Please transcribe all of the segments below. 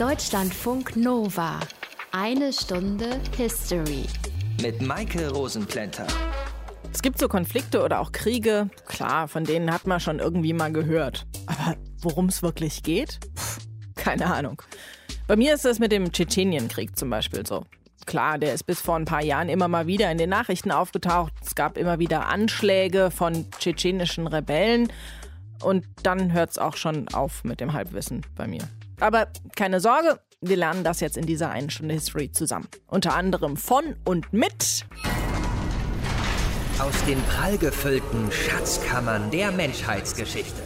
Deutschlandfunk Nova. Eine Stunde History. Mit Maike Rosenplanter. Es gibt so Konflikte oder auch Kriege, klar, von denen hat man schon irgendwie mal gehört. Aber worum es wirklich geht? Puh, keine Ahnung. Bei mir ist es mit dem Tschetschenienkrieg zum Beispiel so. Klar, der ist bis vor ein paar Jahren immer mal wieder in den Nachrichten aufgetaucht. Es gab immer wieder Anschläge von tschetschenischen Rebellen. Und dann hört es auch schon auf mit dem Halbwissen bei mir. Aber keine Sorge, wir lernen das jetzt in dieser einen Stunde History zusammen. Unter anderem von und mit Aus den prallgefüllten Schatzkammern der Menschheitsgeschichte.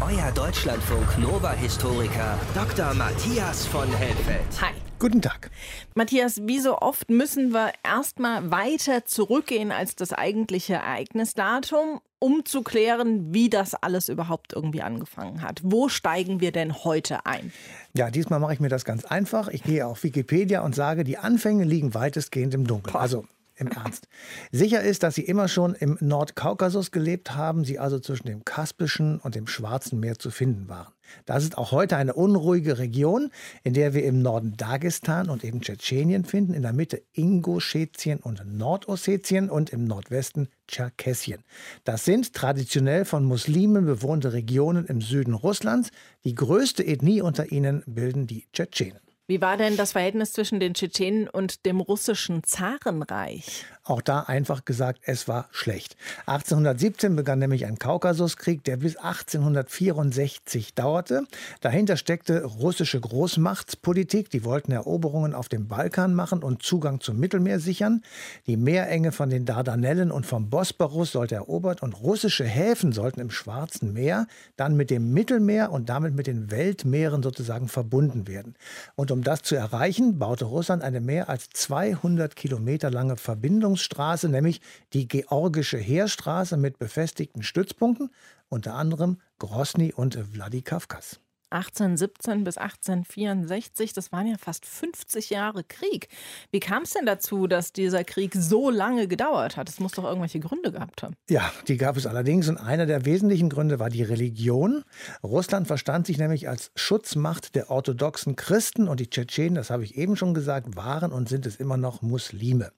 Euer Deutschlandfunk Nova-Historiker Dr. Matthias von Helfeld. Hi. Guten Tag. Matthias, wie so oft müssen wir erstmal weiter zurückgehen als das eigentliche Ereignisdatum, um zu klären, wie das alles überhaupt irgendwie angefangen hat. Wo steigen wir denn heute ein? Ja, diesmal mache ich mir das ganz einfach. Ich gehe auf Wikipedia und sage, die Anfänge liegen weitestgehend im Dunkeln. Also im Ernst. Sicher ist, dass sie immer schon im Nordkaukasus gelebt haben, sie also zwischen dem Kaspischen und dem Schwarzen Meer zu finden waren. Das ist auch heute eine unruhige Region, in der wir im Norden Dagestan und eben Tschetschenien finden, in der Mitte Ingushetien und Nordossetien und im Nordwesten Tscherkessien. Das sind traditionell von Muslimen bewohnte Regionen im Süden Russlands. Die größte Ethnie unter ihnen bilden die Tschetschenen. Wie war denn das Verhältnis zwischen den Tschetschenen und dem russischen Zarenreich? Auch da einfach gesagt, es war schlecht. 1817 begann nämlich ein Kaukasuskrieg, der bis 1864 dauerte. Dahinter steckte russische Großmachtspolitik. Die wollten Eroberungen auf dem Balkan machen und Zugang zum Mittelmeer sichern. Die Meerenge von den Dardanellen und vom Bosporus sollte erobert und russische Häfen sollten im Schwarzen Meer dann mit dem Mittelmeer und damit mit den Weltmeeren sozusagen verbunden werden. Und um das zu erreichen, baute Russland eine mehr als 200 Kilometer lange Verbindung Verbindungsstraße, nämlich die Georgische Heerstraße mit befestigten Stützpunkten, unter anderem Grosny und Wladikawkas. 1817 bis 1864, das waren ja fast 50 Jahre Krieg. Wie kam es denn dazu, dass dieser Krieg so lange gedauert hat? Es muss doch irgendwelche Gründe gehabt haben. Ja, die gab es allerdings und einer der wesentlichen Gründe war die Religion. Russland verstand sich nämlich als Schutzmacht der orthodoxen Christen und die Tschetschenen, das habe ich eben schon gesagt, waren und sind es immer noch Muslime.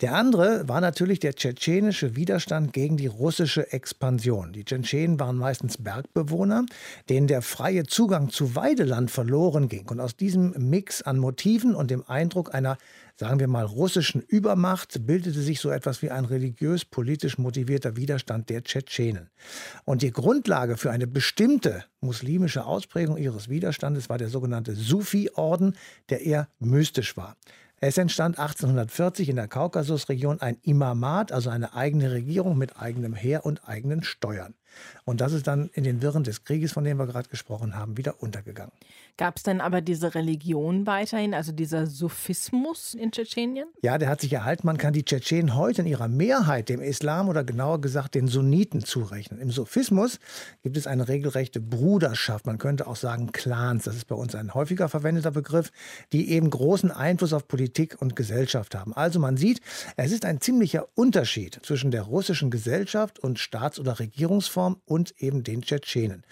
Der andere war natürlich der tschetschenische Widerstand gegen die russische Expansion. Die Tschetschenen waren meistens Bergbewohner, denen der freie Zugang Zugang zu Weideland verloren ging. Und aus diesem Mix an Motiven und dem Eindruck einer, sagen wir mal, russischen Übermacht bildete sich so etwas wie ein religiös-politisch motivierter Widerstand der Tschetschenen. Und die Grundlage für eine bestimmte muslimische Ausprägung ihres Widerstandes war der sogenannte Sufi-Orden, der eher mystisch war. Es entstand 1840 in der Kaukasusregion ein Imamat, also eine eigene Regierung mit eigenem Heer und eigenen Steuern. Und das ist dann in den Wirren des Krieges, von dem wir gerade gesprochen haben, wieder untergegangen. Gab es denn aber diese Religion weiterhin, also dieser Sufismus in Tschetschenien? Ja, der hat sich erhalten. Man kann die Tschetschenen heute in ihrer Mehrheit dem Islam oder genauer gesagt den Sunniten zurechnen. Im Sufismus gibt es eine regelrechte Bruderschaft, man könnte auch sagen Clans, das ist bei uns ein häufiger verwendeter Begriff, die eben großen Einfluss auf Politik und Gesellschaft haben. Also man sieht, es ist ein ziemlicher Unterschied zwischen der russischen Gesellschaft und Staats- oder Regierungsform Plattform und eben den Tschetschenen.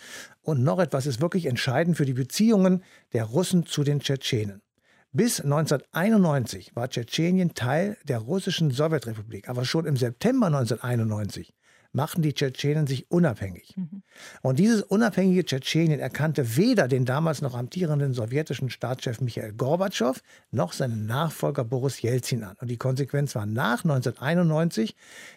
Und noch etwas ist wirklich entscheidend für die Beziehungen der Russen zu den Tschetschenen. Bis 1991 war Tschetschenien Teil der russischen Sowjetrepublik, aber schon im September 1991 machten die Tschetschenen sich unabhängig. Mhm. Und dieses unabhängige Tschetschenien erkannte weder den damals noch amtierenden sowjetischen Staatschef Michael Gorbatschow noch seinen Nachfolger Boris Jelzin an. Und die Konsequenz war nach 1991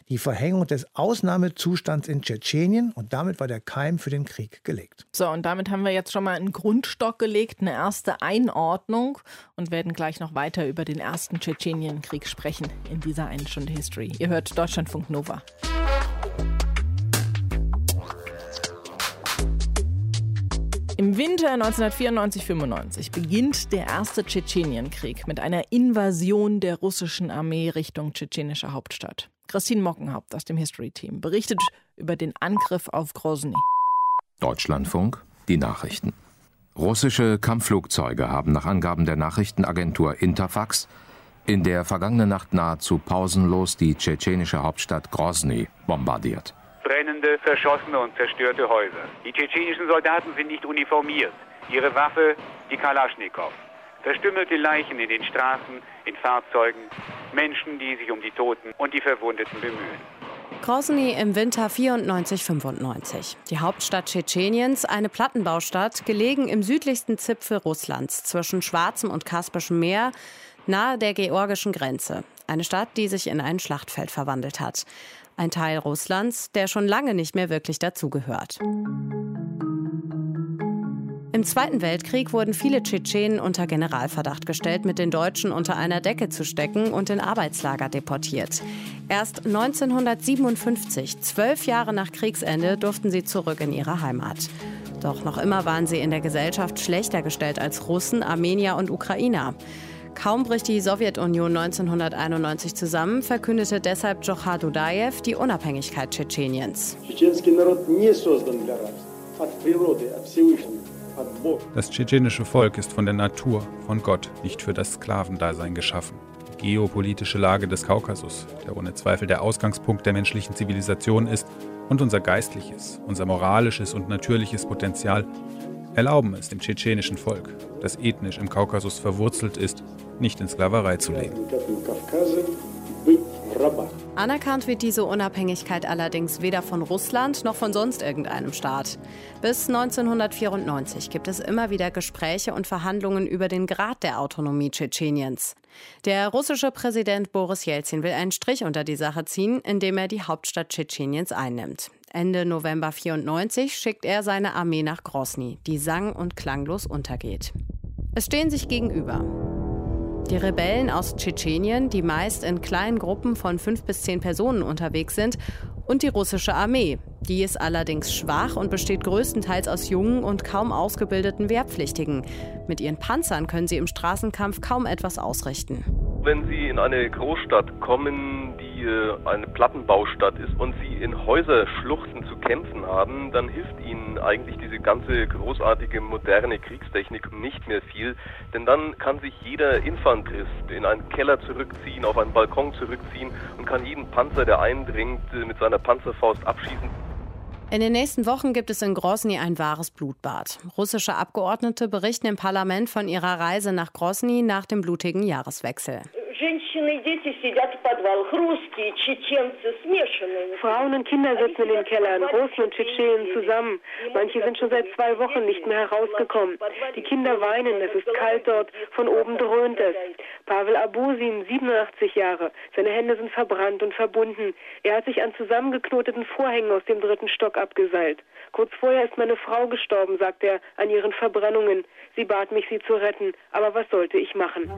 die Verhängung des Ausnahmezustands in Tschetschenien und damit war der Keim für den Krieg gelegt. So, und damit haben wir jetzt schon mal einen Grundstock gelegt, eine erste Einordnung und werden gleich noch weiter über den ersten Tschetschenienkrieg sprechen in dieser einen Stunde History. Ihr hört Deutschlandfunk Nova. Im Winter 1994-95 beginnt der erste Tschetschenienkrieg mit einer Invasion der russischen Armee Richtung tschetschenische Hauptstadt. Christine Mockenhaupt aus dem History Team berichtet über den Angriff auf Grozny. Deutschlandfunk, die Nachrichten. Russische Kampfflugzeuge haben nach Angaben der Nachrichtenagentur Interfax in der vergangenen Nacht nahezu pausenlos die tschetschenische Hauptstadt Grozny bombardiert brennende, verschossene und zerstörte Häuser. Die tschetschenischen Soldaten sind nicht uniformiert. Ihre Waffe, die Kalaschnikow. Verstümmelte Leichen in den Straßen, in Fahrzeugen, Menschen, die sich um die Toten und die Verwundeten bemühen. Grozny im Winter 94-95. Die Hauptstadt Tschetscheniens, eine Plattenbaustadt, gelegen im südlichsten Zipfel Russlands zwischen Schwarzem und Kaspischem Meer, nahe der georgischen Grenze. Eine Stadt, die sich in ein Schlachtfeld verwandelt hat. Ein Teil Russlands, der schon lange nicht mehr wirklich dazugehört. Im Zweiten Weltkrieg wurden viele Tschetschenen unter Generalverdacht gestellt, mit den Deutschen unter einer Decke zu stecken und in Arbeitslager deportiert. Erst 1957, zwölf Jahre nach Kriegsende, durften sie zurück in ihre Heimat. Doch noch immer waren sie in der Gesellschaft schlechter gestellt als Russen, Armenier und Ukrainer. Kaum bricht die Sowjetunion 1991 zusammen, verkündete deshalb Djokhar Dudayev die Unabhängigkeit Tschetscheniens. Das tschetschenische Volk ist von der Natur, von Gott, nicht für das Sklavendasein geschaffen. Die geopolitische Lage des Kaukasus, der ohne Zweifel der Ausgangspunkt der menschlichen Zivilisation ist, und unser geistliches, unser moralisches und natürliches Potenzial erlauben es dem tschetschenischen Volk, das ethnisch im Kaukasus verwurzelt ist, nicht in Sklaverei zu leben. Anerkannt wird diese Unabhängigkeit allerdings weder von Russland noch von sonst irgendeinem Staat. Bis 1994 gibt es immer wieder Gespräche und Verhandlungen über den Grad der Autonomie Tschetscheniens. Der russische Präsident Boris Jelzin will einen Strich unter die Sache ziehen, indem er die Hauptstadt Tschetscheniens einnimmt. Ende November 94 schickt er seine Armee nach Grosny, die sang- und klanglos untergeht. Es stehen sich gegenüber die Rebellen aus Tschetschenien, die meist in kleinen Gruppen von fünf bis zehn Personen unterwegs sind, und die russische Armee. Die ist allerdings schwach und besteht größtenteils aus jungen und kaum ausgebildeten Wehrpflichtigen. Mit ihren Panzern können sie im Straßenkampf kaum etwas ausrichten. Wenn Sie in eine Großstadt kommen, die äh, eine Plattenbaustadt ist und Sie in Häuserschluchten zu kämpfen haben, dann hilft Ihnen eigentlich diese ganze großartige moderne Kriegstechnik nicht mehr viel, denn dann kann sich jeder Infanterist in einen Keller zurückziehen, auf einen Balkon zurückziehen und kann jeden Panzer, der eindringt, mit seiner Panzerfaust abschießen. In den nächsten Wochen gibt es in Grosny ein wahres Blutbad. Russische Abgeordnete berichten im Parlament von ihrer Reise nach Grosny nach dem blutigen Jahreswechsel. Frauen und Kinder sitzen in den Kellern, Russen und Tschetschenen zusammen. Manche sind schon seit zwei Wochen nicht mehr herausgekommen. Die Kinder weinen, es ist kalt dort, von oben dröhnt es. Pavel Abusin, 87 Jahre, seine Hände sind verbrannt und verbunden. Er hat sich an zusammengeknoteten Vorhängen aus dem dritten Stock abgeseilt. Kurz vorher ist meine Frau gestorben, sagt er, an ihren Verbrennungen. Sie bat mich, sie zu retten. Aber was sollte ich machen?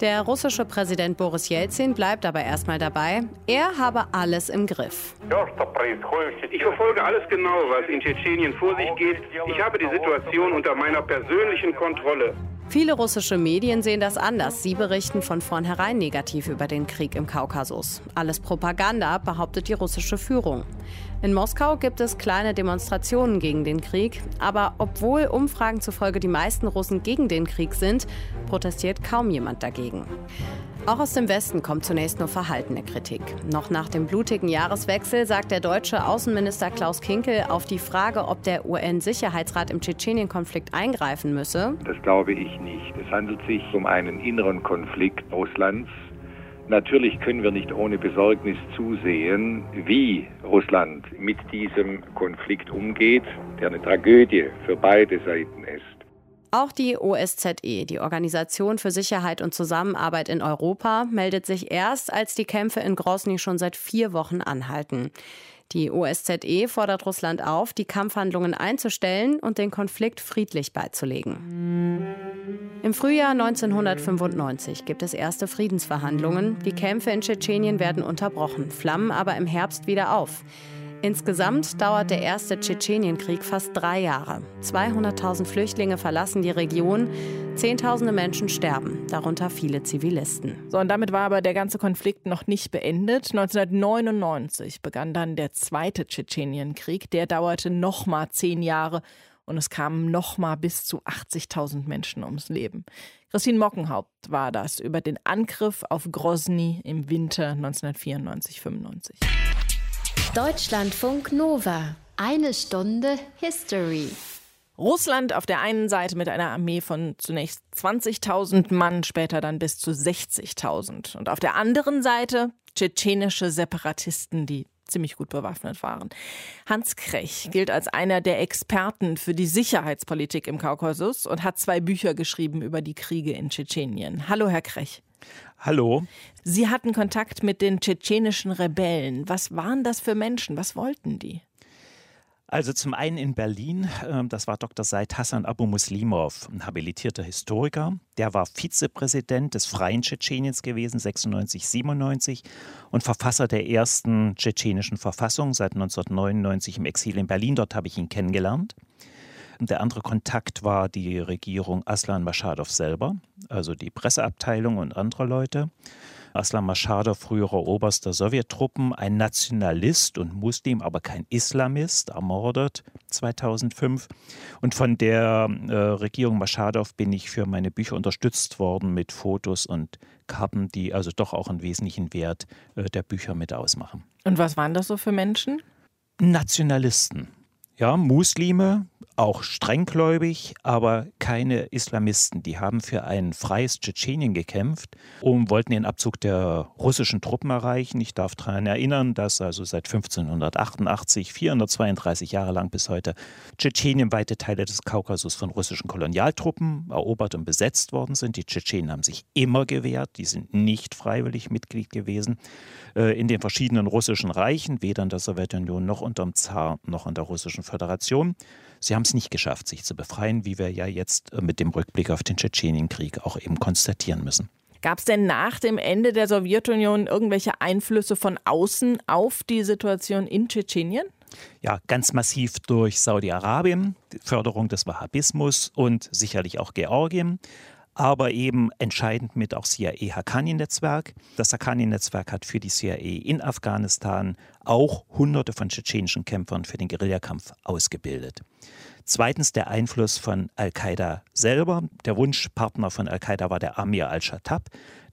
Der russische Präsident Boris Jelzin bleibt aber erstmal dabei. Er habe alles im Griff. Ich verfolge alles genau, was in Tschetschenien vor sich geht. Ich habe die Situation unter meiner persönlichen Kontrolle. Viele russische Medien sehen das anders. Sie berichten von vornherein negativ über den Krieg im Kaukasus. Alles Propaganda, behauptet die russische Führung. In Moskau gibt es kleine Demonstrationen gegen den Krieg, aber obwohl Umfragen zufolge die meisten Russen gegen den Krieg sind, protestiert kaum jemand dagegen. Auch aus dem Westen kommt zunächst nur verhaltene Kritik. Noch nach dem blutigen Jahreswechsel sagt der deutsche Außenminister Klaus Kinkel auf die Frage, ob der UN-Sicherheitsrat im Tschetschenien-Konflikt eingreifen müsse. Das glaube ich nicht. Es handelt sich um einen inneren Konflikt Russlands. Natürlich können wir nicht ohne Besorgnis zusehen, wie Russland mit diesem Konflikt umgeht, der eine Tragödie für beide Seiten ist. Auch die OSZE, die Organisation für Sicherheit und Zusammenarbeit in Europa, meldet sich erst, als die Kämpfe in Grosny schon seit vier Wochen anhalten. Die OSZE fordert Russland auf, die Kampfhandlungen einzustellen und den Konflikt friedlich beizulegen. Im Frühjahr 1995 gibt es erste Friedensverhandlungen. Die Kämpfe in Tschetschenien werden unterbrochen, flammen aber im Herbst wieder auf. Insgesamt dauert der erste Tschetschenienkrieg fast drei Jahre. 200.000 Flüchtlinge verlassen die Region, Zehntausende Menschen sterben, darunter viele Zivilisten. So, und damit war aber der ganze Konflikt noch nicht beendet. 1999 begann dann der zweite Tschetschenienkrieg. Der dauerte nochmal zehn Jahre und es kamen nochmal bis zu 80.000 Menschen ums Leben. Christine Mockenhaupt war das über den Angriff auf Grozny im Winter 1994-95. Deutschlandfunk Nova. Eine Stunde History. Russland auf der einen Seite mit einer Armee von zunächst 20.000 Mann, später dann bis zu 60.000. Und auf der anderen Seite tschetschenische Separatisten, die ziemlich gut bewaffnet waren. Hans Krech gilt als einer der Experten für die Sicherheitspolitik im Kaukasus und hat zwei Bücher geschrieben über die Kriege in Tschetschenien. Hallo, Herr Krech. Hallo. Sie hatten Kontakt mit den tschetschenischen Rebellen. Was waren das für Menschen? Was wollten die? Also zum einen in Berlin, ähm, das war Dr. Said Hassan Abu Muslimov, ein habilitierter Historiker. Der war Vizepräsident des Freien Tschetscheniens gewesen, 96, 97 und Verfasser der ersten tschetschenischen Verfassung seit 1999 im Exil in Berlin. Dort habe ich ihn kennengelernt. Der andere Kontakt war die Regierung Aslan Maschadow selber, also die Presseabteilung und andere Leute. Aslan Mashadov, früherer Oberst der Sowjettruppen, ein Nationalist und Muslim, aber kein Islamist, ermordet 2005. Und von der äh, Regierung Mashadov bin ich für meine Bücher unterstützt worden mit Fotos und Karten, die also doch auch einen wesentlichen Wert äh, der Bücher mit ausmachen. Und was waren das so für Menschen? Nationalisten. Ja, Muslime, auch strenggläubig, aber keine Islamisten. Die haben für ein freies Tschetschenien gekämpft und wollten den Abzug der russischen Truppen erreichen. Ich darf daran erinnern, dass also seit 1588, 432 Jahre lang bis heute, Tschetschenien weite Teile des Kaukasus von russischen Kolonialtruppen erobert und besetzt worden sind. Die Tschetschenen haben sich immer gewehrt, die sind nicht freiwillig Mitglied gewesen äh, in den verschiedenen russischen Reichen, weder in der Sowjetunion noch unter dem Zar noch in der russischen Föderation. Sie haben es nicht geschafft, sich zu befreien, wie wir ja jetzt äh, mit dem Rückblick auf den Tschetschenienkrieg auch eben konstatieren müssen. Gab es denn nach dem Ende der Sowjetunion irgendwelche Einflüsse von außen auf die Situation in Tschetschenien? Ja, ganz massiv durch Saudi-Arabien, Förderung des Wahhabismus und sicherlich auch Georgien aber eben entscheidend mit auch CIA-Haqqani-Netzwerk. Das Haqqani-Netzwerk hat für die CIA in Afghanistan auch Hunderte von tschetschenischen Kämpfern für den Guerillakampf ausgebildet. Zweitens der Einfluss von Al-Qaida selber. Der Wunschpartner von Al-Qaida war der Amir al-Shatab,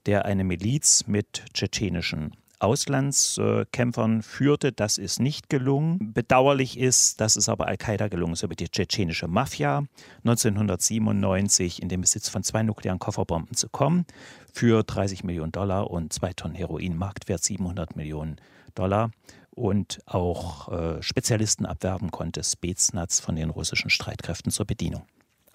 der eine Miliz mit tschetschenischen Auslandskämpfern führte. Das ist nicht gelungen. Bedauerlich ist, dass es aber Al-Qaida gelungen ist, über die tschetschenische Mafia 1997 in den Besitz von zwei nuklearen Kofferbomben zu kommen für 30 Millionen Dollar und zwei Tonnen Heroin, Marktwert 700 Millionen Dollar und auch äh, Spezialisten abwerben konnte, Spetsnaz von den russischen Streitkräften zur Bedienung.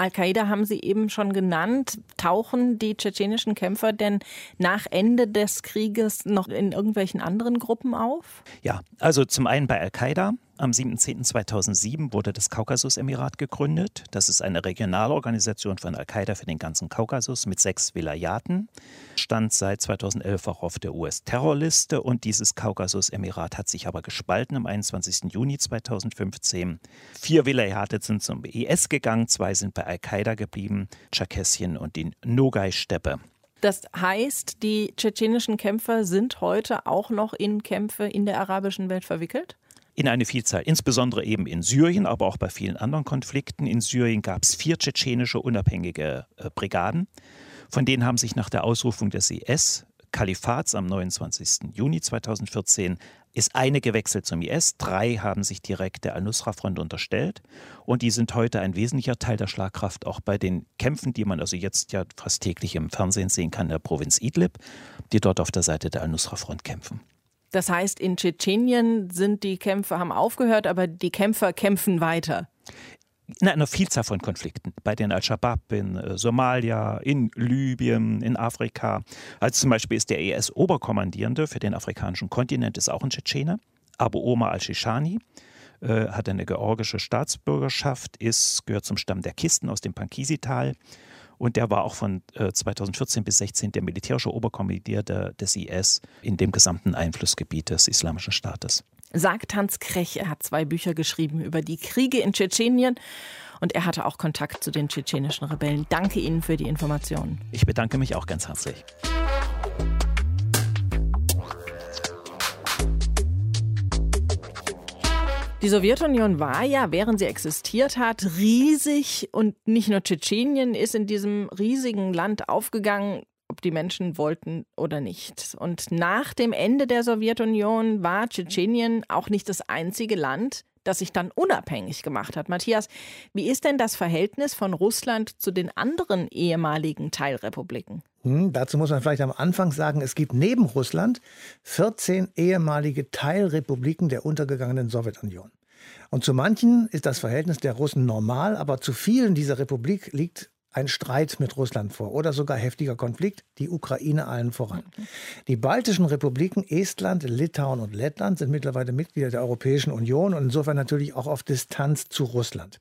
Al-Qaida haben Sie eben schon genannt. Tauchen die tschetschenischen Kämpfer denn nach Ende des Krieges noch in irgendwelchen anderen Gruppen auf? Ja, also zum einen bei Al-Qaida. Am 7.10.2007 wurde das Kaukasus-Emirat gegründet. Das ist eine Regionalorganisation von Al-Qaida für den ganzen Kaukasus mit sechs Vilayaten. Stand seit 2011 auch auf der US-Terrorliste und dieses Kaukasus-Emirat hat sich aber gespalten am 21. Juni 2015. Vier Vilayate sind zum IS gegangen, zwei sind bei Al-Qaida geblieben, Tscherkessien und die Nogai-Steppe. Das heißt, die tschetschenischen Kämpfer sind heute auch noch in Kämpfe in der arabischen Welt verwickelt? In eine Vielzahl, insbesondere eben in Syrien, aber auch bei vielen anderen Konflikten. In Syrien gab es vier tschetschenische unabhängige äh, Brigaden. Von denen haben sich nach der Ausrufung des IS Kalifats am 29. Juni 2014 ist eine gewechselt zum IS, drei haben sich direkt der Al-Nusra-Front unterstellt und die sind heute ein wesentlicher Teil der Schlagkraft auch bei den Kämpfen, die man also jetzt ja fast täglich im Fernsehen sehen kann, der Provinz Idlib, die dort auf der Seite der Al-Nusra-Front kämpfen. Das heißt, in Tschetschenien sind die Kämpfe haben aufgehört, aber die Kämpfer kämpfen weiter. In einer Vielzahl von Konflikten. Bei den Al-Shabaab in äh, Somalia, in Libyen, in Afrika. Also zum Beispiel ist der ES-Oberkommandierende für den afrikanischen Kontinent ist auch ein Tschetschener, Abu Omar al-Shishani äh, hat eine georgische Staatsbürgerschaft, ist, gehört zum Stamm der Kisten aus dem Pankisi-Tal und der war auch von äh, 2014 bis 2016 der militärische Oberkommandeur des IS in dem gesamten Einflussgebiet des Islamischen Staates. Sagt Hans Krech, er hat zwei Bücher geschrieben über die Kriege in Tschetschenien und er hatte auch Kontakt zu den tschetschenischen Rebellen. Danke Ihnen für die Informationen. Ich bedanke mich auch ganz herzlich. Die Sowjetunion war ja, während sie existiert hat, riesig und nicht nur Tschetschenien ist in diesem riesigen Land aufgegangen, ob die Menschen wollten oder nicht. Und nach dem Ende der Sowjetunion war Tschetschenien auch nicht das einzige Land, das sich dann unabhängig gemacht hat. Matthias, wie ist denn das Verhältnis von Russland zu den anderen ehemaligen Teilrepubliken? Hm, dazu muss man vielleicht am Anfang sagen, es gibt neben Russland 14 ehemalige Teilrepubliken der untergegangenen Sowjetunion. Und zu manchen ist das Verhältnis der Russen normal, aber zu vielen dieser Republik liegt ein Streit mit Russland vor oder sogar heftiger Konflikt, die Ukraine allen voran. Die baltischen Republiken Estland, Litauen und Lettland sind mittlerweile Mitglieder der Europäischen Union und insofern natürlich auch auf Distanz zu Russland.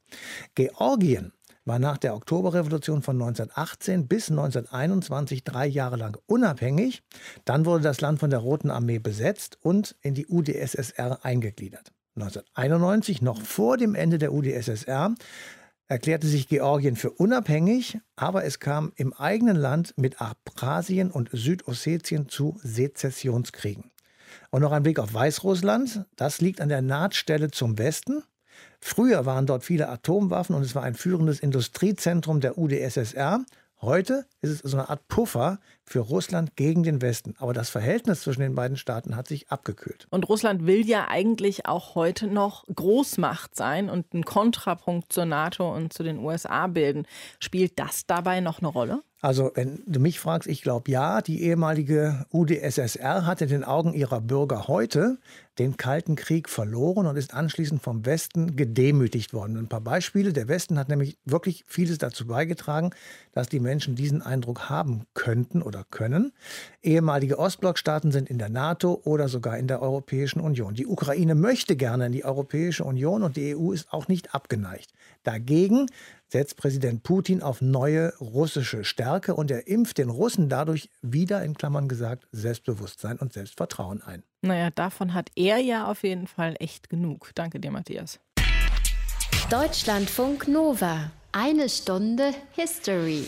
Georgien war nach der Oktoberrevolution von 1918 bis 1921 drei Jahre lang unabhängig. Dann wurde das Land von der Roten Armee besetzt und in die UdSSR eingegliedert. 1991, noch vor dem Ende der UdSSR, erklärte sich Georgien für unabhängig, aber es kam im eigenen Land mit Abkhazien und Südossetien zu Sezessionskriegen. Und noch ein Blick auf Weißrussland. Das liegt an der Nahtstelle zum Westen. Früher waren dort viele Atomwaffen und es war ein führendes Industriezentrum der UdSSR. Heute ist es so eine Art Puffer für Russland gegen den Westen. Aber das Verhältnis zwischen den beiden Staaten hat sich abgekühlt. Und Russland will ja eigentlich auch heute noch Großmacht sein und einen Kontrapunkt zur NATO und zu den USA bilden. Spielt das dabei noch eine Rolle? Also, wenn du mich fragst, ich glaube ja, die ehemalige UdSSR hat in den Augen ihrer Bürger heute den Kalten Krieg verloren und ist anschließend vom Westen gedemütigt worden. Ein paar Beispiele. Der Westen hat nämlich wirklich vieles dazu beigetragen, dass die Menschen diesen Eindruck haben könnten oder können. Ehemalige Ostblockstaaten sind in der NATO oder sogar in der Europäischen Union. Die Ukraine möchte gerne in die Europäische Union und die EU ist auch nicht abgeneigt. Dagegen setzt Präsident Putin auf neue russische Stärke und er impft den Russen dadurch wieder, in Klammern gesagt, Selbstbewusstsein und Selbstvertrauen ein. Naja, davon hat er ja auf jeden Fall echt genug. Danke dir, Matthias. Deutschlandfunk Nova. Eine Stunde History.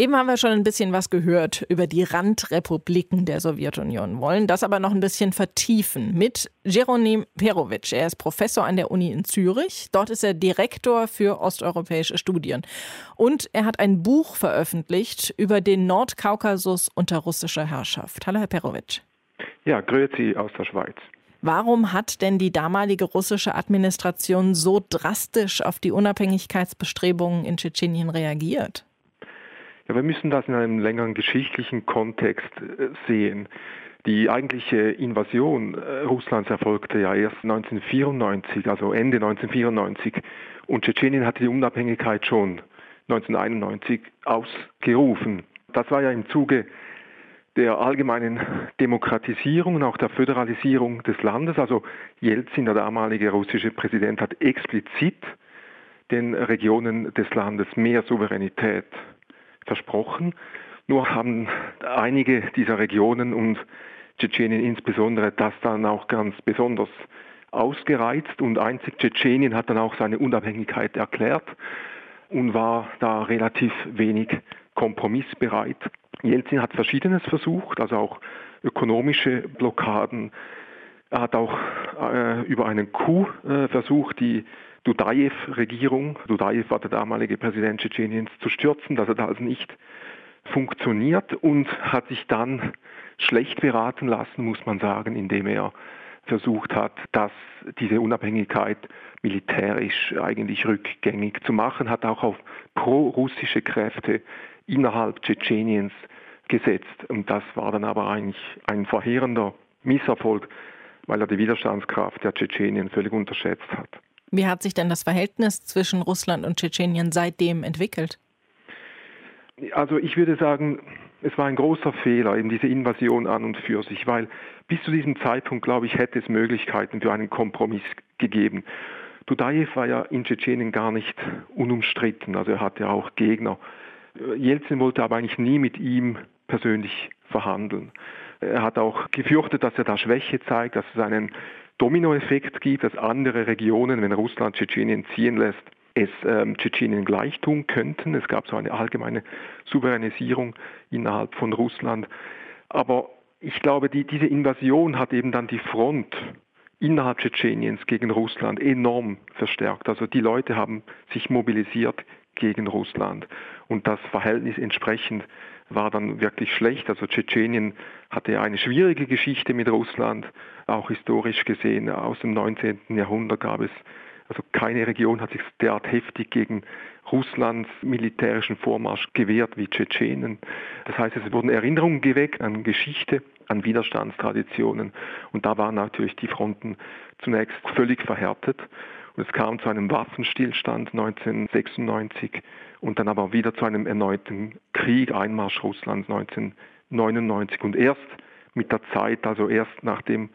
Eben haben wir schon ein bisschen was gehört über die Randrepubliken der Sowjetunion, wollen das aber noch ein bisschen vertiefen mit Jeronim Perovic. Er ist Professor an der Uni in Zürich. Dort ist er Direktor für osteuropäische Studien. Und er hat ein Buch veröffentlicht über den Nordkaukasus unter russischer Herrschaft. Hallo, Herr Perovic. Ja, grüezi aus der Schweiz. Warum hat denn die damalige russische Administration so drastisch auf die Unabhängigkeitsbestrebungen in Tschetschenien reagiert? Ja, wir müssen das in einem längeren geschichtlichen Kontext äh, sehen. Die eigentliche Invasion äh, Russlands erfolgte ja erst 1994, also Ende 1994. Und Tschetschenien hatte die Unabhängigkeit schon 1991 ausgerufen. Das war ja im Zuge der allgemeinen Demokratisierung und auch der Föderalisierung des Landes. Also Jelzin, der damalige russische Präsident, hat explizit den Regionen des Landes mehr Souveränität versprochen. Nur haben einige dieser Regionen und Tschetschenien insbesondere das dann auch ganz besonders ausgereizt und einzig Tschetschenien hat dann auch seine Unabhängigkeit erklärt und war da relativ wenig kompromissbereit. Jelzin hat Verschiedenes versucht, also auch ökonomische Blockaden. Er hat auch äh, über einen Coup äh, versucht, die Dudajew-Regierung, Dudajew war der damalige Präsident Tschetscheniens, zu stürzen. Das hat also nicht funktioniert und hat sich dann schlecht beraten lassen, muss man sagen, indem er versucht hat, dass diese Unabhängigkeit militärisch eigentlich rückgängig zu machen, hat auch auf pro-russische Kräfte innerhalb Tschetscheniens gesetzt. Und das war dann aber eigentlich ein verheerender Misserfolg, weil er die Widerstandskraft der Tschetschenien völlig unterschätzt hat. Wie hat sich denn das Verhältnis zwischen Russland und Tschetschenien seitdem entwickelt? Also ich würde sagen, es war ein großer Fehler, eben diese Invasion an und für sich, weil bis zu diesem Zeitpunkt, glaube ich, hätte es Möglichkeiten für einen Kompromiss gegeben. Dudajew war ja in Tschetschenien gar nicht unumstritten, also er hatte auch Gegner. Jelzin wollte aber eigentlich nie mit ihm persönlich verhandeln. Er hat auch gefürchtet, dass er da Schwäche zeigt, dass es einen Dominoeffekt gibt, dass andere Regionen, wenn Russland Tschetschenien ziehen lässt, es ähm, Tschetschenien gleich tun könnten. Es gab so eine allgemeine Souveränisierung innerhalb von Russland. Aber ich glaube, die, diese Invasion hat eben dann die Front innerhalb Tschetscheniens gegen Russland enorm verstärkt. Also die Leute haben sich mobilisiert gegen Russland. Und das Verhältnis entsprechend war dann wirklich schlecht. Also Tschetschenien hatte eine schwierige Geschichte mit Russland, auch historisch gesehen. Aus dem 19. Jahrhundert gab es, also keine Region hat sich derart heftig gegen Russlands militärischen Vormarsch gewehrt wie Tschetschenen. Das heißt, es wurden Erinnerungen geweckt an Geschichte, an Widerstandstraditionen. Und da waren natürlich die Fronten zunächst völlig verhärtet. Und es kam zu einem Waffenstillstand 1996 und dann aber wieder zu einem erneuten Krieg, Einmarsch Russlands 1999. Und erst mit der Zeit, also erst nachdem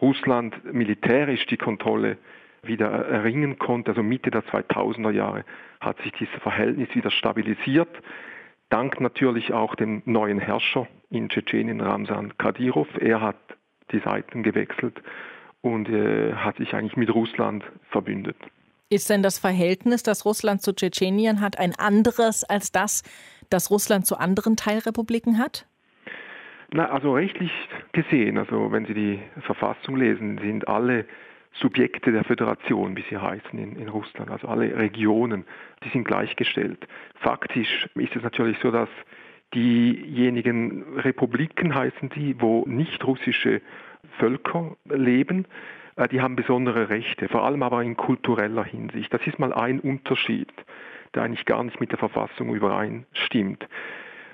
Russland militärisch die Kontrolle wieder erringen konnte, also Mitte der 2000er Jahre, hat sich dieses Verhältnis wieder stabilisiert. Dank natürlich auch dem neuen Herrscher in Tschetschenien, Ramsan Kadyrov. Er hat die Seiten gewechselt und äh, hat sich eigentlich mit Russland verbündet. Ist denn das Verhältnis, das Russland zu Tschetschenien hat, ein anderes als das, das Russland zu anderen Teilrepubliken hat? Na, also rechtlich gesehen, also wenn Sie die Verfassung lesen, sind alle Subjekte der Föderation, wie sie heißen in, in Russland, also alle Regionen, die sind gleichgestellt. Faktisch ist es natürlich so, dass diejenigen Republiken heißen die, wo nicht russische Völker leben, äh, die haben besondere Rechte, vor allem aber in kultureller Hinsicht. Das ist mal ein Unterschied, der eigentlich gar nicht mit der Verfassung übereinstimmt.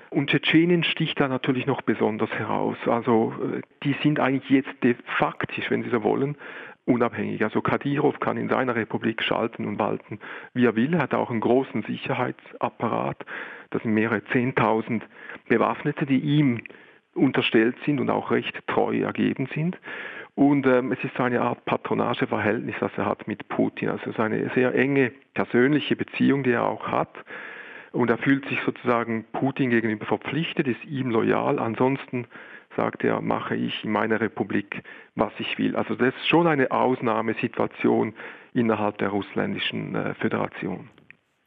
Und Tschetschenien sticht da natürlich noch besonders heraus. Also äh, die sind eigentlich jetzt de faktisch, wenn Sie so wollen, unabhängig. Also Kadyrov kann in seiner Republik schalten und walten, wie er will. Er hat auch einen großen Sicherheitsapparat. Das sind mehrere Zehntausend Bewaffnete, die ihm unterstellt sind und auch recht treu ergeben sind. Und ähm, es ist so eine Art Patronageverhältnis, das er hat mit Putin. Also es ist eine sehr enge persönliche Beziehung, die er auch hat. Und er fühlt sich sozusagen Putin gegenüber verpflichtet, ist ihm loyal. Ansonsten sagt er, mache ich in meiner Republik, was ich will. Also das ist schon eine Ausnahmesituation innerhalb der russländischen äh, Föderation.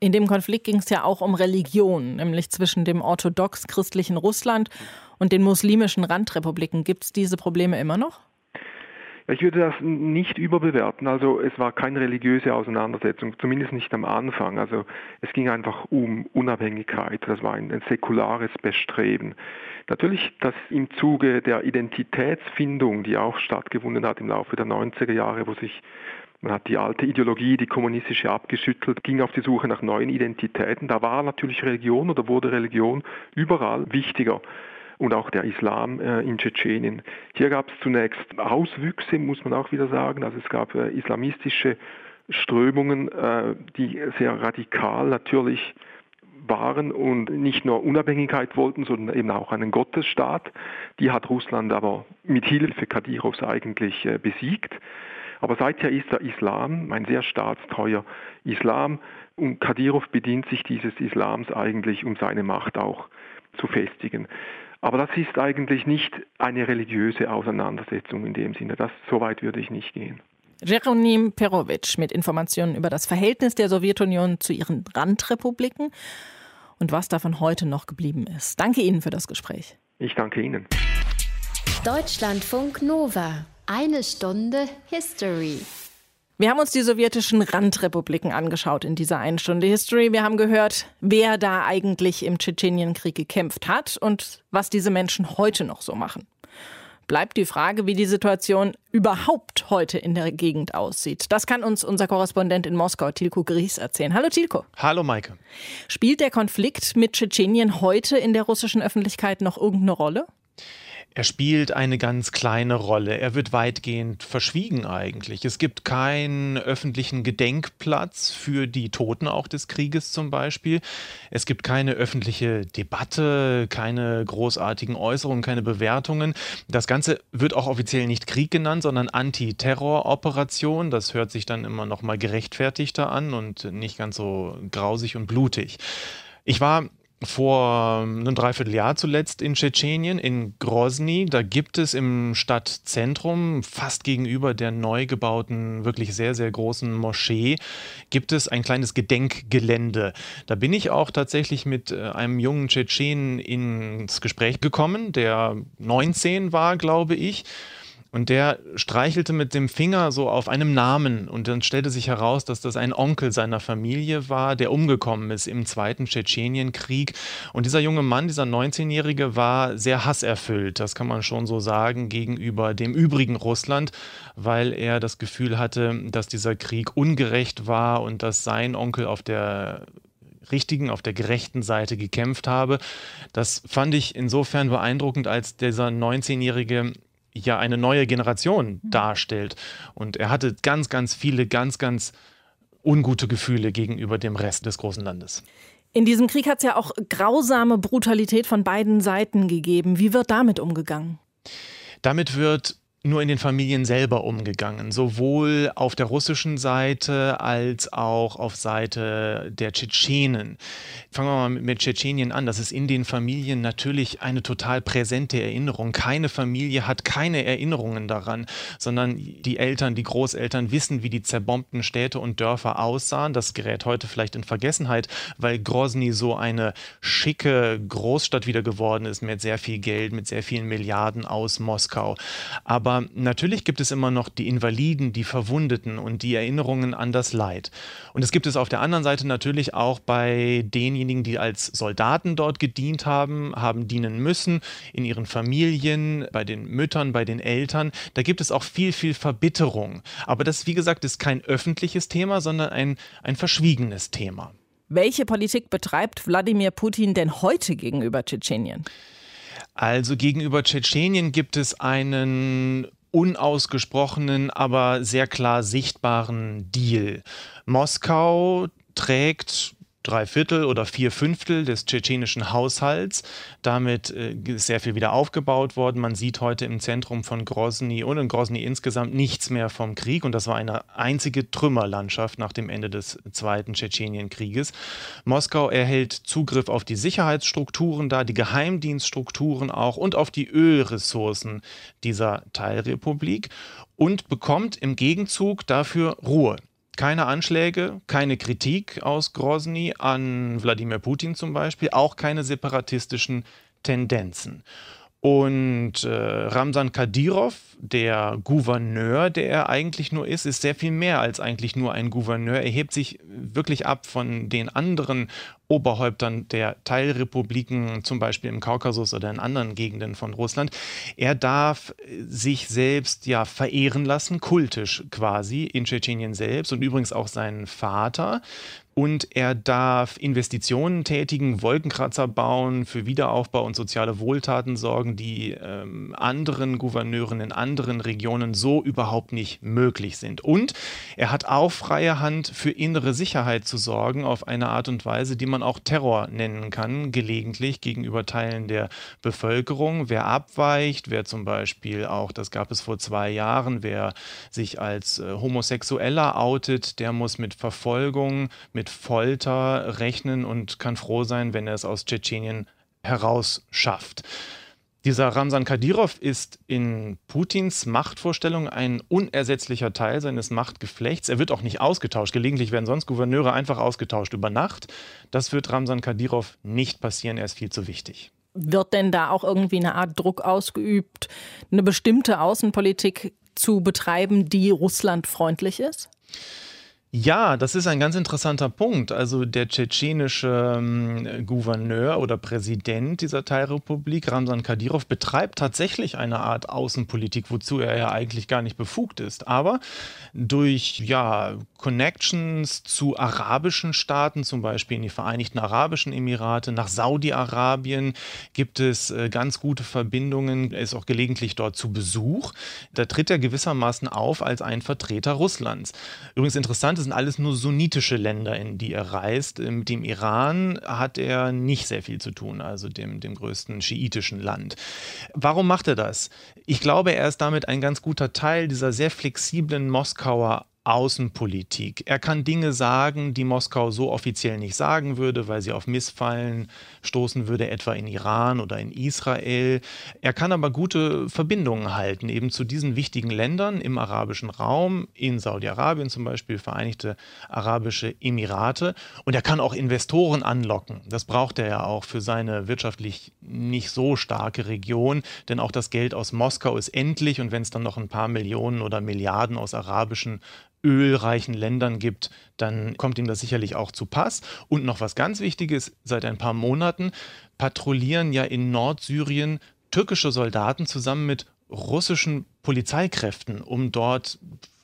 In dem Konflikt ging es ja auch um Religion, nämlich zwischen dem orthodox-christlichen Russland und den muslimischen Randrepubliken. Gibt es diese Probleme immer noch? Ich würde das nicht überbewerten. Also es war keine religiöse Auseinandersetzung, zumindest nicht am Anfang. Also es ging einfach um Unabhängigkeit. Das war ein, ein säkulares Bestreben. Natürlich, dass im Zuge der Identitätsfindung, die auch stattgefunden hat im Laufe der 90er Jahre, wo sich man hat die alte Ideologie, die kommunistische abgeschüttelt, ging auf die Suche nach neuen Identitäten. Da war natürlich Religion oder wurde Religion überall wichtiger und auch der Islam äh, in Tschetschenien. Hier gab es zunächst Auswüchse, muss man auch wieder sagen. Also es gab äh, islamistische Strömungen, äh, die sehr radikal natürlich waren und nicht nur Unabhängigkeit wollten, sondern eben auch einen Gottesstaat. Die hat Russland aber mit Hilfe Kadyrovs eigentlich besiegt. Aber seither ist der Islam ein sehr staatstreuer Islam und Kadyrov bedient sich dieses Islams eigentlich, um seine Macht auch zu festigen. Aber das ist eigentlich nicht eine religiöse Auseinandersetzung in dem Sinne. Das, so weit würde ich nicht gehen. Jeronim Perovic mit Informationen über das Verhältnis der Sowjetunion zu ihren Randrepubliken und was davon heute noch geblieben ist. Danke Ihnen für das Gespräch. Ich danke Ihnen. Deutschlandfunk Nova. Eine Stunde History. Wir haben uns die sowjetischen Randrepubliken angeschaut in dieser einen Stunde History. Wir haben gehört, wer da eigentlich im Tschetschenienkrieg gekämpft hat und was diese Menschen heute noch so machen. Bleibt die Frage, wie die Situation überhaupt heute in der Gegend aussieht. Das kann uns unser Korrespondent in Moskau, Tilko Gries, erzählen. Hallo Tilko. Hallo Maike. Spielt der Konflikt mit Tschetschenien heute in der russischen Öffentlichkeit noch irgendeine Rolle? Er spielt eine ganz kleine Rolle. Er wird weitgehend verschwiegen eigentlich. Es gibt keinen öffentlichen Gedenkplatz für die Toten auch des Krieges zum Beispiel. Es gibt keine öffentliche Debatte, keine großartigen Äußerungen, keine Bewertungen. Das Ganze wird auch offiziell nicht Krieg genannt, sondern Antiterroroperation. Das hört sich dann immer noch mal gerechtfertigter an und nicht ganz so grausig und blutig. Ich war vor einem Dreivierteljahr zuletzt in Tschetschenien, in Grozny. Da gibt es im Stadtzentrum, fast gegenüber der neu gebauten, wirklich sehr, sehr großen Moschee, gibt es ein kleines Gedenkgelände. Da bin ich auch tatsächlich mit äh, einem jungen Tschetschenen ins Gespräch gekommen, der 19 war, glaube ich. Und der streichelte mit dem Finger so auf einem Namen und dann stellte sich heraus, dass das ein Onkel seiner Familie war, der umgekommen ist im Zweiten Tschetschenienkrieg. Und dieser junge Mann, dieser 19-Jährige, war sehr hasserfüllt, das kann man schon so sagen, gegenüber dem übrigen Russland, weil er das Gefühl hatte, dass dieser Krieg ungerecht war und dass sein Onkel auf der richtigen, auf der gerechten Seite gekämpft habe. Das fand ich insofern beeindruckend, als dieser 19-Jährige ja eine neue Generation mhm. darstellt. Und er hatte ganz, ganz viele, ganz, ganz ungute Gefühle gegenüber dem Rest des großen Landes. In diesem Krieg hat es ja auch grausame Brutalität von beiden Seiten gegeben. Wie wird damit umgegangen? Damit wird nur in den Familien selber umgegangen, sowohl auf der russischen Seite als auch auf Seite der Tschetschenen. Fangen wir mal mit Tschetschenien an. Das ist in den Familien natürlich eine total präsente Erinnerung. Keine Familie hat keine Erinnerungen daran, sondern die Eltern, die Großeltern wissen, wie die zerbombten Städte und Dörfer aussahen. Das gerät heute vielleicht in Vergessenheit, weil Grozny so eine schicke Großstadt wieder geworden ist mit sehr viel Geld, mit sehr vielen Milliarden aus Moskau. Aber natürlich gibt es immer noch die Invaliden, die Verwundeten und die Erinnerungen an das Leid. Und es gibt es auf der anderen Seite natürlich auch bei denjenigen, die als Soldaten dort gedient haben, haben dienen müssen, in ihren Familien, bei den Müttern, bei den Eltern. Da gibt es auch viel, viel Verbitterung. Aber das, wie gesagt, ist kein öffentliches Thema, sondern ein, ein verschwiegenes Thema. Welche Politik betreibt Wladimir Putin denn heute gegenüber Tschetschenien? Also gegenüber Tschetschenien gibt es einen unausgesprochenen, aber sehr klar sichtbaren Deal. Moskau trägt drei Viertel oder vier Fünftel des tschetschenischen Haushalts. Damit äh, ist sehr viel wieder aufgebaut worden. Man sieht heute im Zentrum von Grozny und in Grozny insgesamt nichts mehr vom Krieg. Und das war eine einzige Trümmerlandschaft nach dem Ende des Zweiten Tschetschenienkrieges. Moskau erhält Zugriff auf die Sicherheitsstrukturen da, die Geheimdienststrukturen auch und auf die Ölressourcen dieser Teilrepublik und bekommt im Gegenzug dafür Ruhe keine Anschläge, keine Kritik aus Grozny an Wladimir Putin zum Beispiel, auch keine separatistischen Tendenzen. Und äh, Ramsan Kadyrov, der Gouverneur, der er eigentlich nur ist, ist sehr viel mehr als eigentlich nur ein Gouverneur. Er hebt sich wirklich ab von den anderen Oberhäuptern der Teilrepubliken, zum Beispiel im Kaukasus oder in anderen Gegenden von Russland. Er darf sich selbst ja verehren lassen, kultisch quasi in Tschetschenien selbst und übrigens auch seinen Vater. Und er darf Investitionen tätigen, Wolkenkratzer bauen, für Wiederaufbau und soziale Wohltaten sorgen, die ähm, anderen Gouverneuren in anderen Regionen so überhaupt nicht möglich sind. Und er hat auch freie Hand für innere Sicherheit zu sorgen auf eine Art und Weise, die man auch Terror nennen kann, gelegentlich gegenüber Teilen der Bevölkerung. Wer abweicht, wer zum Beispiel auch, das gab es vor zwei Jahren, wer sich als äh, Homosexueller outet, der muss mit Verfolgung, mit Folter rechnen und kann froh sein, wenn er es aus Tschetschenien heraus schafft. Dieser Ramsan Kadyrov ist in Putins Machtvorstellung ein unersetzlicher Teil seines Machtgeflechts. Er wird auch nicht ausgetauscht. Gelegentlich werden sonst Gouverneure einfach ausgetauscht über Nacht. Das wird Ramsan Kadyrov nicht passieren. Er ist viel zu wichtig. Wird denn da auch irgendwie eine Art Druck ausgeübt, eine bestimmte Außenpolitik zu betreiben, die russlandfreundlich ist? Ja, das ist ein ganz interessanter Punkt. Also der tschetschenische ähm, Gouverneur oder Präsident dieser Teilrepublik, Ramsan Kadyrov, betreibt tatsächlich eine Art Außenpolitik, wozu er ja eigentlich gar nicht befugt ist. Aber durch ja, Connections zu arabischen Staaten, zum Beispiel in die Vereinigten Arabischen Emirate, nach Saudi-Arabien gibt es äh, ganz gute Verbindungen. Er ist auch gelegentlich dort zu Besuch. Da tritt er gewissermaßen auf als ein Vertreter Russlands. Übrigens interessant, das sind alles nur sunnitische Länder, in die er reist. Äh, mit dem Iran hat er nicht sehr viel zu tun, also dem, dem größten schiitischen Land. Warum macht er das? Ich glaube, er ist damit ein ganz guter Teil dieser sehr flexiblen Moskauer Außenpolitik. Er kann Dinge sagen, die Moskau so offiziell nicht sagen würde, weil sie auf Missfallen stoßen würde, etwa in Iran oder in Israel. Er kann aber gute Verbindungen halten, eben zu diesen wichtigen Ländern im arabischen Raum, in Saudi-Arabien zum Beispiel, Vereinigte Arabische Emirate. Und er kann auch Investoren anlocken. Das braucht er ja auch für seine wirtschaftlich nicht so starke Region, denn auch das Geld aus Moskau ist endlich und wenn es dann noch ein paar Millionen oder Milliarden aus arabischen ölreichen Ländern gibt, dann kommt ihm das sicherlich auch zu Pass. Und noch was ganz Wichtiges, seit ein paar Monaten patrouillieren ja in Nordsyrien türkische Soldaten zusammen mit russischen Polizeikräften, um dort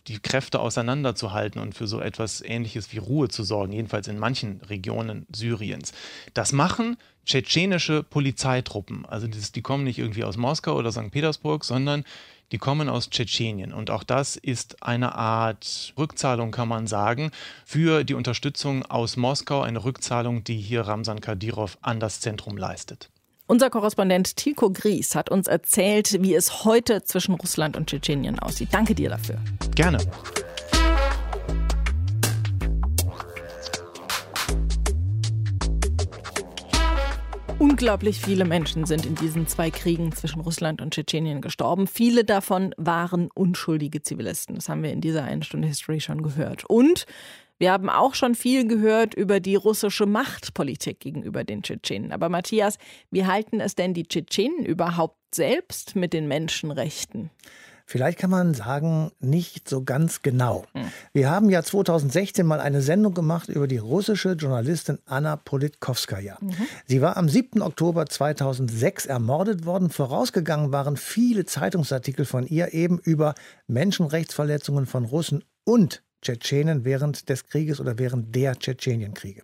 die Kräfte auseinanderzuhalten und für so etwas Ähnliches wie Ruhe zu sorgen, jedenfalls in manchen Regionen Syriens. Das machen tschetschenische Polizeitruppen. Also die kommen nicht irgendwie aus Moskau oder St. Petersburg, sondern die kommen aus Tschetschenien. Und auch das ist eine Art Rückzahlung, kann man sagen, für die Unterstützung aus Moskau, eine Rückzahlung, die hier Ramsan Kadyrov an das Zentrum leistet. Unser Korrespondent Tilko Gries hat uns erzählt, wie es heute zwischen Russland und Tschetschenien aussieht. Danke dir dafür. Gerne. Unglaublich viele Menschen sind in diesen zwei Kriegen zwischen Russland und Tschetschenien gestorben. Viele davon waren unschuldige Zivilisten. Das haben wir in dieser einen Stunde History schon gehört. Und wir haben auch schon viel gehört über die russische Machtpolitik gegenüber den Tschetschenen. Aber Matthias, wie halten es denn die Tschetschenen überhaupt selbst mit den Menschenrechten? Vielleicht kann man sagen, nicht so ganz genau. Hm. Wir haben ja 2016 mal eine Sendung gemacht über die russische Journalistin Anna Politkovskaya. Mhm. Sie war am 7. Oktober 2006 ermordet worden. Vorausgegangen waren viele Zeitungsartikel von ihr eben über Menschenrechtsverletzungen von Russen und Tschetschenen während des Krieges oder während der Tschetschenienkriege.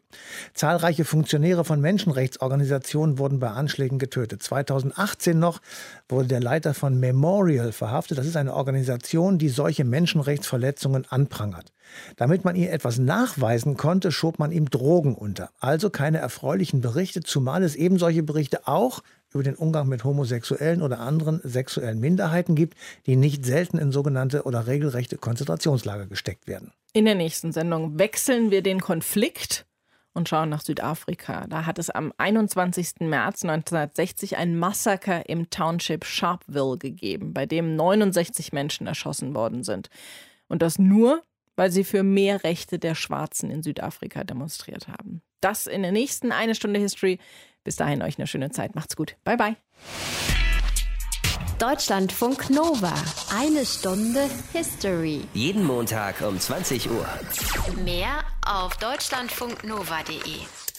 Zahlreiche Funktionäre von Menschenrechtsorganisationen wurden bei Anschlägen getötet. 2018 noch wurde der Leiter von Memorial verhaftet. Das ist eine Organisation, die solche Menschenrechtsverletzungen anprangert. Damit man ihr etwas nachweisen konnte, schob man ihm Drogen unter. Also keine erfreulichen Berichte, zumal es eben solche Berichte auch über den Umgang mit homosexuellen oder anderen sexuellen Minderheiten gibt, die nicht selten in sogenannte oder regelrechte Konzentrationslager gesteckt werden. In der nächsten Sendung wechseln wir den Konflikt und schauen nach Südafrika. Da hat es am 21. März 1960 ein Massaker im Township Sharpeville gegeben, bei dem 69 Menschen erschossen worden sind. Und das nur, weil sie für mehr Rechte der Schwarzen in Südafrika demonstriert haben. Das in der nächsten eine Stunde History. Bis dahin euch eine schöne Zeit. Macht's gut. Bye, bye. Deutschlandfunk Nova. Eine Stunde History. Jeden Montag um 20 Uhr. Mehr auf deutschlandfunknova.de.